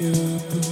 you.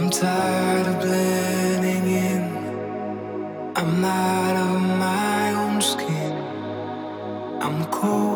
I'm tired of blending in. I'm of my own skin. I'm cold.